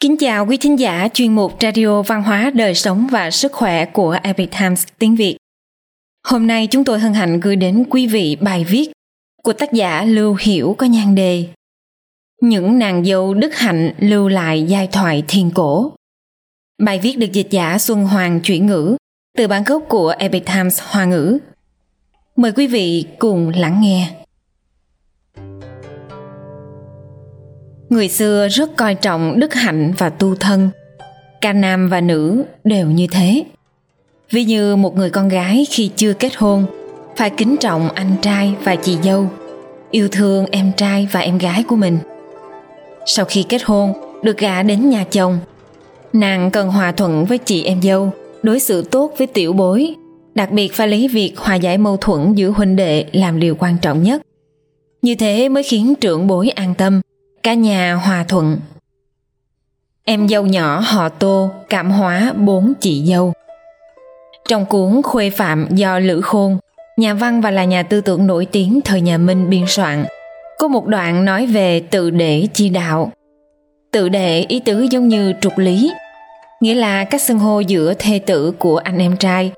Kính chào quý thính giả, chuyên mục Radio Văn hóa, Đời sống và Sức khỏe của Epic Times tiếng Việt. Hôm nay chúng tôi hân hạnh gửi đến quý vị bài viết của tác giả Lưu Hiểu có nhan đề Những nàng dâu đức hạnh lưu lại giai thoại thiên cổ. Bài viết được dịch giả Xuân Hoàng chuyển ngữ từ bản gốc của Epic Times Hoa ngữ. Mời quý vị cùng lắng nghe. Người xưa rất coi trọng đức hạnh và tu thân. Cả nam và nữ đều như thế. Ví như một người con gái khi chưa kết hôn phải kính trọng anh trai và chị dâu, yêu thương em trai và em gái của mình. Sau khi kết hôn, được gả đến nhà chồng, nàng cần hòa thuận với chị em dâu, đối xử tốt với tiểu bối, đặc biệt phải lấy việc hòa giải mâu thuẫn giữa huynh đệ làm điều quan trọng nhất. Như thế mới khiến trưởng bối an tâm cả nhà hòa thuận. Em dâu nhỏ họ tô cảm hóa bốn chị dâu. Trong cuốn khuê phạm do lữ khôn, nhà văn và là nhà tư tưởng nổi tiếng thời nhà minh biên soạn, có một đoạn nói về tự đệ chi đạo. Tự đệ ý tứ giống như trục lý, nghĩa là các xưng hô giữa thê tử của anh em trai.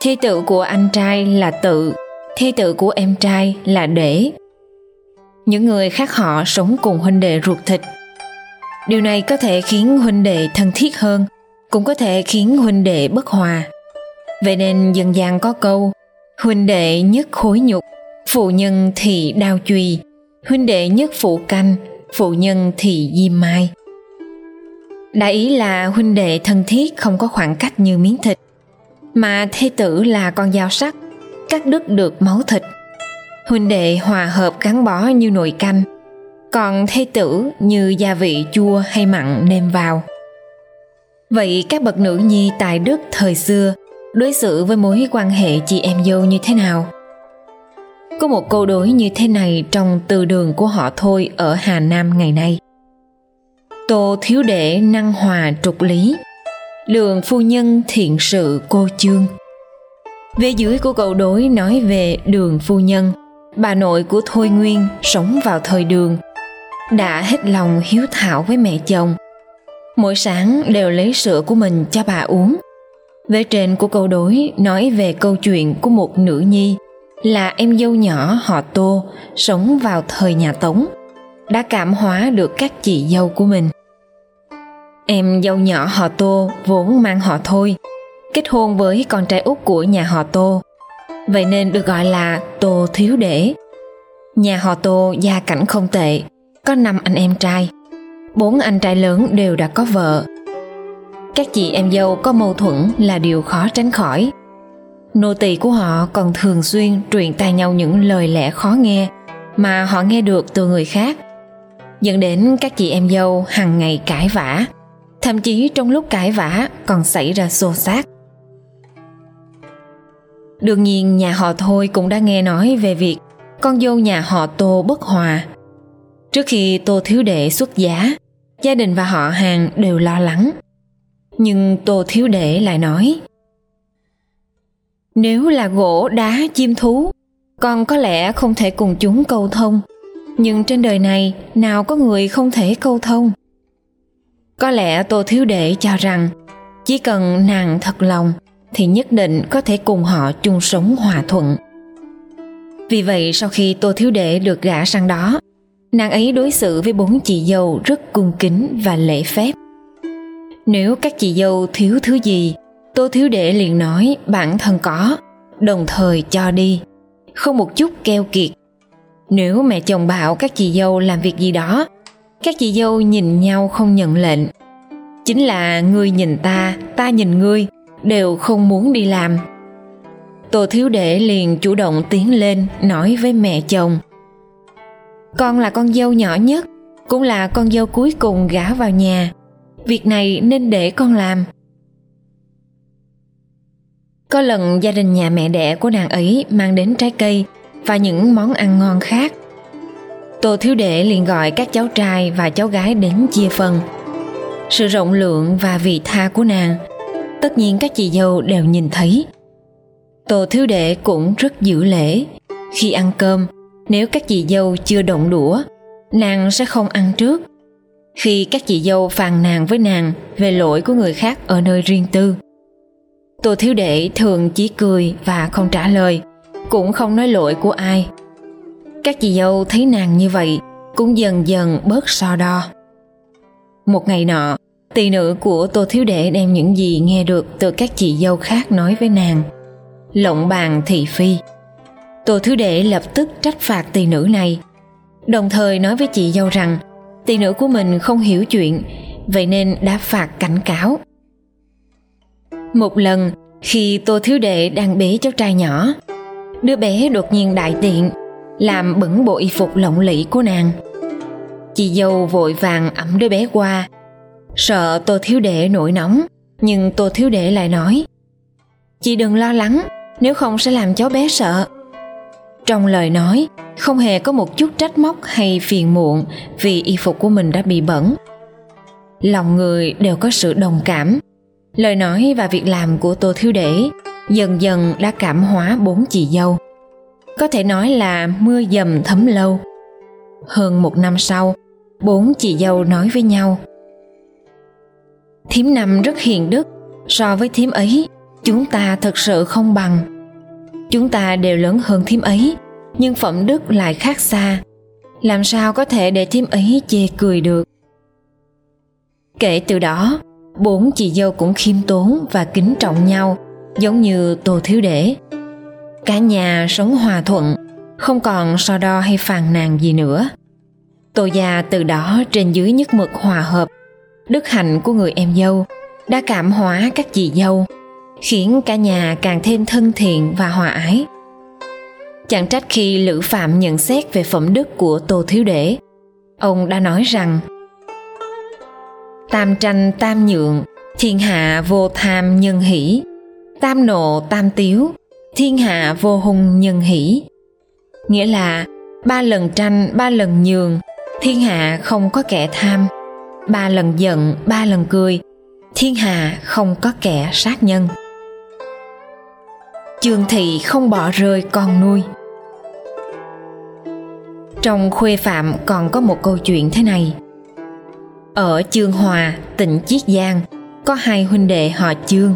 Thê tử của anh trai là tự, thê tử của em trai là để những người khác họ sống cùng huynh đệ ruột thịt. Điều này có thể khiến huynh đệ thân thiết hơn, cũng có thể khiến huynh đệ bất hòa. Vậy nên dân gian có câu, huynh đệ nhất khối nhục, phụ nhân thì đao chùy. Huynh đệ nhất phụ canh, phụ nhân thì diêm mai. Đại ý là huynh đệ thân thiết không có khoảng cách như miếng thịt, mà thê tử là con dao sắc cắt đứt được máu thịt huynh đệ hòa hợp gắn bó như nồi canh, còn thê tử như gia vị chua hay mặn nêm vào. Vậy các bậc nữ nhi tài đức thời xưa đối xử với mối quan hệ chị em dâu như thế nào? Có một câu đối như thế này trong từ đường của họ thôi ở hà nam ngày nay. Tô thiếu đệ năng hòa trục lý đường phu nhân thiện sự cô chương về dưới của câu đối nói về đường phu nhân bà nội của thôi nguyên sống vào thời đường, đã hết lòng hiếu thảo với mẹ chồng. Mỗi sáng đều lấy sữa của mình cho bà uống. Vế trên của câu đối nói về câu chuyện của một nữ nhi là em dâu nhỏ họ tô sống vào thời nhà tống, đã cảm hóa được các chị dâu của mình. Em dâu nhỏ họ tô vốn mang họ thôi, kết hôn với con trai út của nhà họ tô vậy nên được gọi là Tô Thiếu Để. Nhà họ Tô gia cảnh không tệ, có năm anh em trai. Bốn anh trai lớn đều đã có vợ. Các chị em dâu có mâu thuẫn là điều khó tránh khỏi. Nô tỳ của họ còn thường xuyên truyền tai nhau những lời lẽ khó nghe mà họ nghe được từ người khác dẫn đến các chị em dâu hàng ngày cãi vã thậm chí trong lúc cãi vã còn xảy ra xô xát Đương nhiên nhà họ Thôi cũng đã nghe nói về việc con dâu nhà họ Tô bất hòa. Trước khi Tô Thiếu Đệ xuất giá, gia đình và họ hàng đều lo lắng. Nhưng Tô Thiếu Đệ lại nói Nếu là gỗ, đá, chim thú, con có lẽ không thể cùng chúng câu thông. Nhưng trên đời này nào có người không thể câu thông. Có lẽ Tô Thiếu Đệ cho rằng chỉ cần nàng thật lòng thì nhất định có thể cùng họ chung sống hòa thuận. Vì vậy sau khi Tô Thiếu Đệ được gả sang đó, nàng ấy đối xử với bốn chị dâu rất cung kính và lễ phép. Nếu các chị dâu thiếu thứ gì, Tô Thiếu Đệ liền nói bản thân có, đồng thời cho đi, không một chút keo kiệt. Nếu mẹ chồng bảo các chị dâu làm việc gì đó, các chị dâu nhìn nhau không nhận lệnh. Chính là ngươi nhìn ta, ta nhìn ngươi, đều không muốn đi làm. Tô thiếu đệ liền chủ động tiến lên, nói với mẹ chồng. Con là con dâu nhỏ nhất, cũng là con dâu cuối cùng gả vào nhà. Việc này nên để con làm. Có lần gia đình nhà mẹ đẻ của nàng ấy mang đến trái cây và những món ăn ngon khác. Tô thiếu đệ liền gọi các cháu trai và cháu gái đến chia phần. Sự rộng lượng và vị tha của nàng tất nhiên các chị dâu đều nhìn thấy tô thiếu đệ cũng rất giữ lễ khi ăn cơm nếu các chị dâu chưa động đũa nàng sẽ không ăn trước khi các chị dâu phàn nàn với nàng về lỗi của người khác ở nơi riêng tư. Tô Thiếu Đệ thường chỉ cười và không trả lời, cũng không nói lỗi của ai. Các chị dâu thấy nàng như vậy cũng dần dần bớt so đo. Một ngày nọ, tỳ nữ của Tô Thiếu Đệ đem những gì nghe được từ các chị dâu khác nói với nàng. Lộng bàn thị phi. Tô Thiếu Đệ lập tức trách phạt tỳ nữ này, đồng thời nói với chị dâu rằng tỳ nữ của mình không hiểu chuyện, vậy nên đã phạt cảnh cáo. Một lần, khi Tô Thiếu Đệ đang bế cháu trai nhỏ, đứa bé đột nhiên đại tiện, làm bẩn bộ y phục lộng lẫy của nàng. Chị dâu vội vàng ẩm đứa bé qua, sợ Tô Thiếu Đệ nổi nóng, nhưng Tô Thiếu Đệ lại nói Chị đừng lo lắng, nếu không sẽ làm cháu bé sợ. Trong lời nói, không hề có một chút trách móc hay phiền muộn vì y phục của mình đã bị bẩn. Lòng người đều có sự đồng cảm. Lời nói và việc làm của Tô Thiếu Đệ dần dần đã cảm hóa bốn chị dâu. Có thể nói là mưa dầm thấm lâu. Hơn một năm sau, bốn chị dâu nói với nhau. Thím năm rất hiền đức, so với thím ấy, chúng ta thật sự không bằng. Chúng ta đều lớn hơn thím ấy, nhưng phẩm đức lại khác xa. Làm sao có thể để thím ấy chê cười được? Kể từ đó, bốn chị dâu cũng khiêm tốn và kính trọng nhau, giống như Tô Thiếu để Cả nhà sống hòa thuận, không còn so đo hay phàn nàn gì nữa. Tô gia từ đó trên dưới nhất mực hòa hợp. Đức hạnh của người em dâu đã cảm hóa các chị dâu, khiến cả nhà càng thêm thân thiện và hòa ái. Chẳng trách khi Lữ Phạm nhận xét về phẩm đức của Tô Thiếu Đế, ông đã nói rằng Tam tranh tam nhượng, thiên hạ vô tham nhân hỷ, tam nộ tam tiếu, thiên hạ vô hung nhân hỷ. Nghĩa là ba lần tranh, ba lần nhường, thiên hạ không có kẻ tham, ba lần giận, ba lần cười, thiên hạ không có kẻ sát nhân. Chương thị không bỏ rơi con nuôi. Trong khuê phạm còn có một câu chuyện thế này. Ở Chương Hòa, tỉnh Chiết Giang, có hai huynh đệ họ Chương.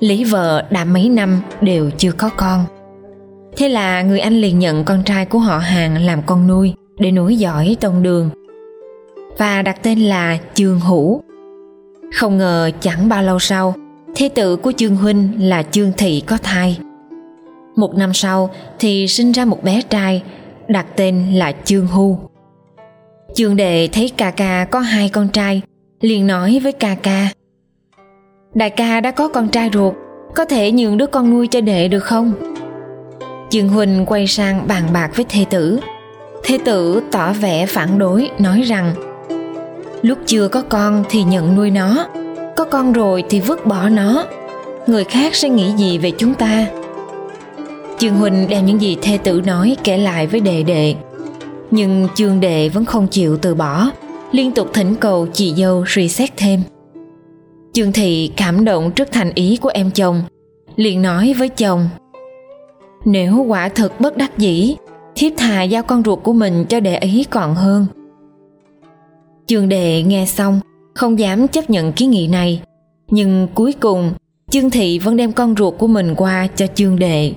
Lý vợ đã mấy năm đều chưa có con. Thế là người anh liền nhận con trai của họ hàng làm con nuôi để nối dõi tông đường. Và đặt tên là Chương Hữu. Không ngờ chẳng bao lâu sau, thế tử của Chương Huynh là Chương Thị có thai. Một năm sau thì sinh ra một bé trai đặt tên là Chương Hu. Chương đệ thấy ca ca có hai con trai, liền nói với ca ca. Đại ca đã có con trai ruột, có thể nhường đứa con nuôi cho đệ được không? Chương huynh quay sang bàn bạc với thê tử. Thê tử tỏ vẻ phản đối, nói rằng Lúc chưa có con thì nhận nuôi nó, có con rồi thì vứt bỏ nó. Người khác sẽ nghĩ gì về chúng ta? Trương Huynh đem những gì thê tử nói kể lại với đệ đệ. Nhưng Trương đệ vẫn không chịu từ bỏ, liên tục thỉnh cầu chị dâu suy xét thêm. Trương Thị cảm động trước thành ý của em chồng, liền nói với chồng Nếu quả thực bất đắc dĩ, thiếp thà giao con ruột của mình cho đệ ý còn hơn. Chương đệ nghe xong, không dám chấp nhận kiến nghị này, nhưng cuối cùng Chương Thị vẫn đem con ruột của mình qua cho chương đệ.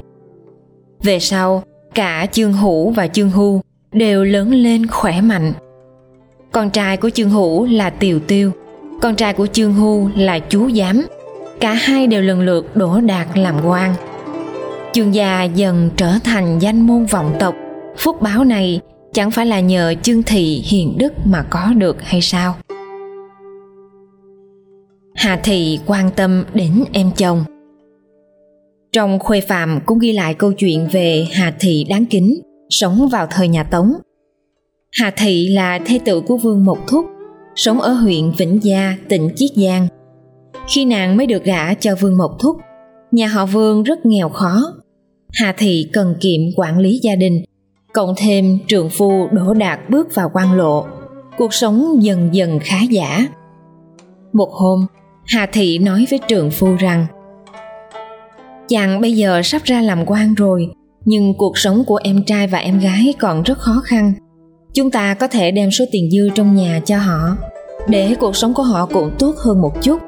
Về sau, cả Chương Hữu và Chương Hu đều lớn lên khỏe mạnh. Con trai của Chương Hữu là Tiều Tiêu, con trai của Chương Hu là Chú Giám. Cả hai đều lần lượt đổ đạt làm quan. Chương gia dần trở thành danh môn vọng tộc. Phúc báo này chẳng phải là nhờ Chương Thị hiền đức mà có được hay sao? Hà Thị quan tâm đến em chồng – trong Khuê Phạm cũng ghi lại câu chuyện về Hà Thị đáng kính, sống vào thời nhà Tống. Hà Thị là thê tử của Vương Mộc Thúc, sống ở huyện Vĩnh Gia, tỉnh Chiết Giang. Khi nàng mới được gả cho Vương Mộc Thúc, nhà họ Vương rất nghèo khó. Hà Thị cần kiệm quản lý gia đình, cộng thêm trường phu đỗ đạt bước vào quan lộ, cuộc sống dần dần khá giả. Một hôm, Hà Thị nói với trường phu rằng chàng bây giờ sắp ra làm quan rồi nhưng cuộc sống của em trai và em gái còn rất khó khăn. Chúng ta có thể đem số tiền dư trong nhà cho họ để cuộc sống của họ cũng tốt hơn một chút.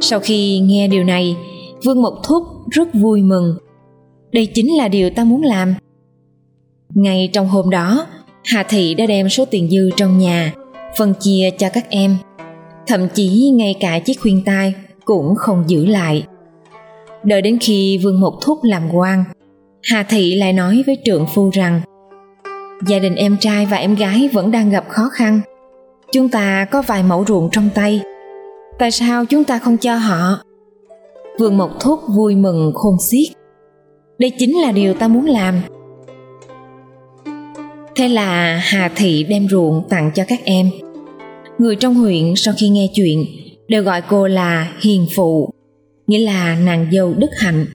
Sau khi nghe điều này vương mộc thúc rất vui mừng. Đây chính là điều ta muốn làm ngay trong hôm đó, hà thị đã đem số tiền dư trong nhà, phân chia cho các em. Thậm chí ngay cả chiếc khuyên tai cũng không giữ lại. Đợi đến khi vương mộc thúc làm quan, hà thị lại nói với trượng phu rằng, gia đình em trai và em gái vẫn đang gặp khó khăn. Chúng ta có vài mẫu ruộng trong tay. Tại sao chúng ta không cho họ? Vương mộc thúc vui mừng khôn xiết. Đây chính là điều ta muốn làm thế là hà thị đem ruộng tặng cho các em. Người trong huyện sau khi nghe chuyện, đều gọi cô là hiền phụ, nghĩa là nàng dâu đức hạnh.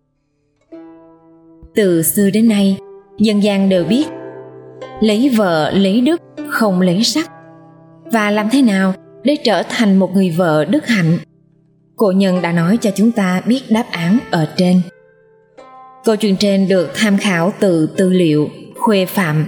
Từ xưa đến nay, dân gian đều biết, lấy vợ, lấy đức, không lấy sắc. Và làm thế nào để trở thành một người vợ đức hạnh? Cổ nhân đã nói cho chúng ta biết đáp án ở trên. Câu chuyện trên được tham khảo từ tư liệu khuê phạm.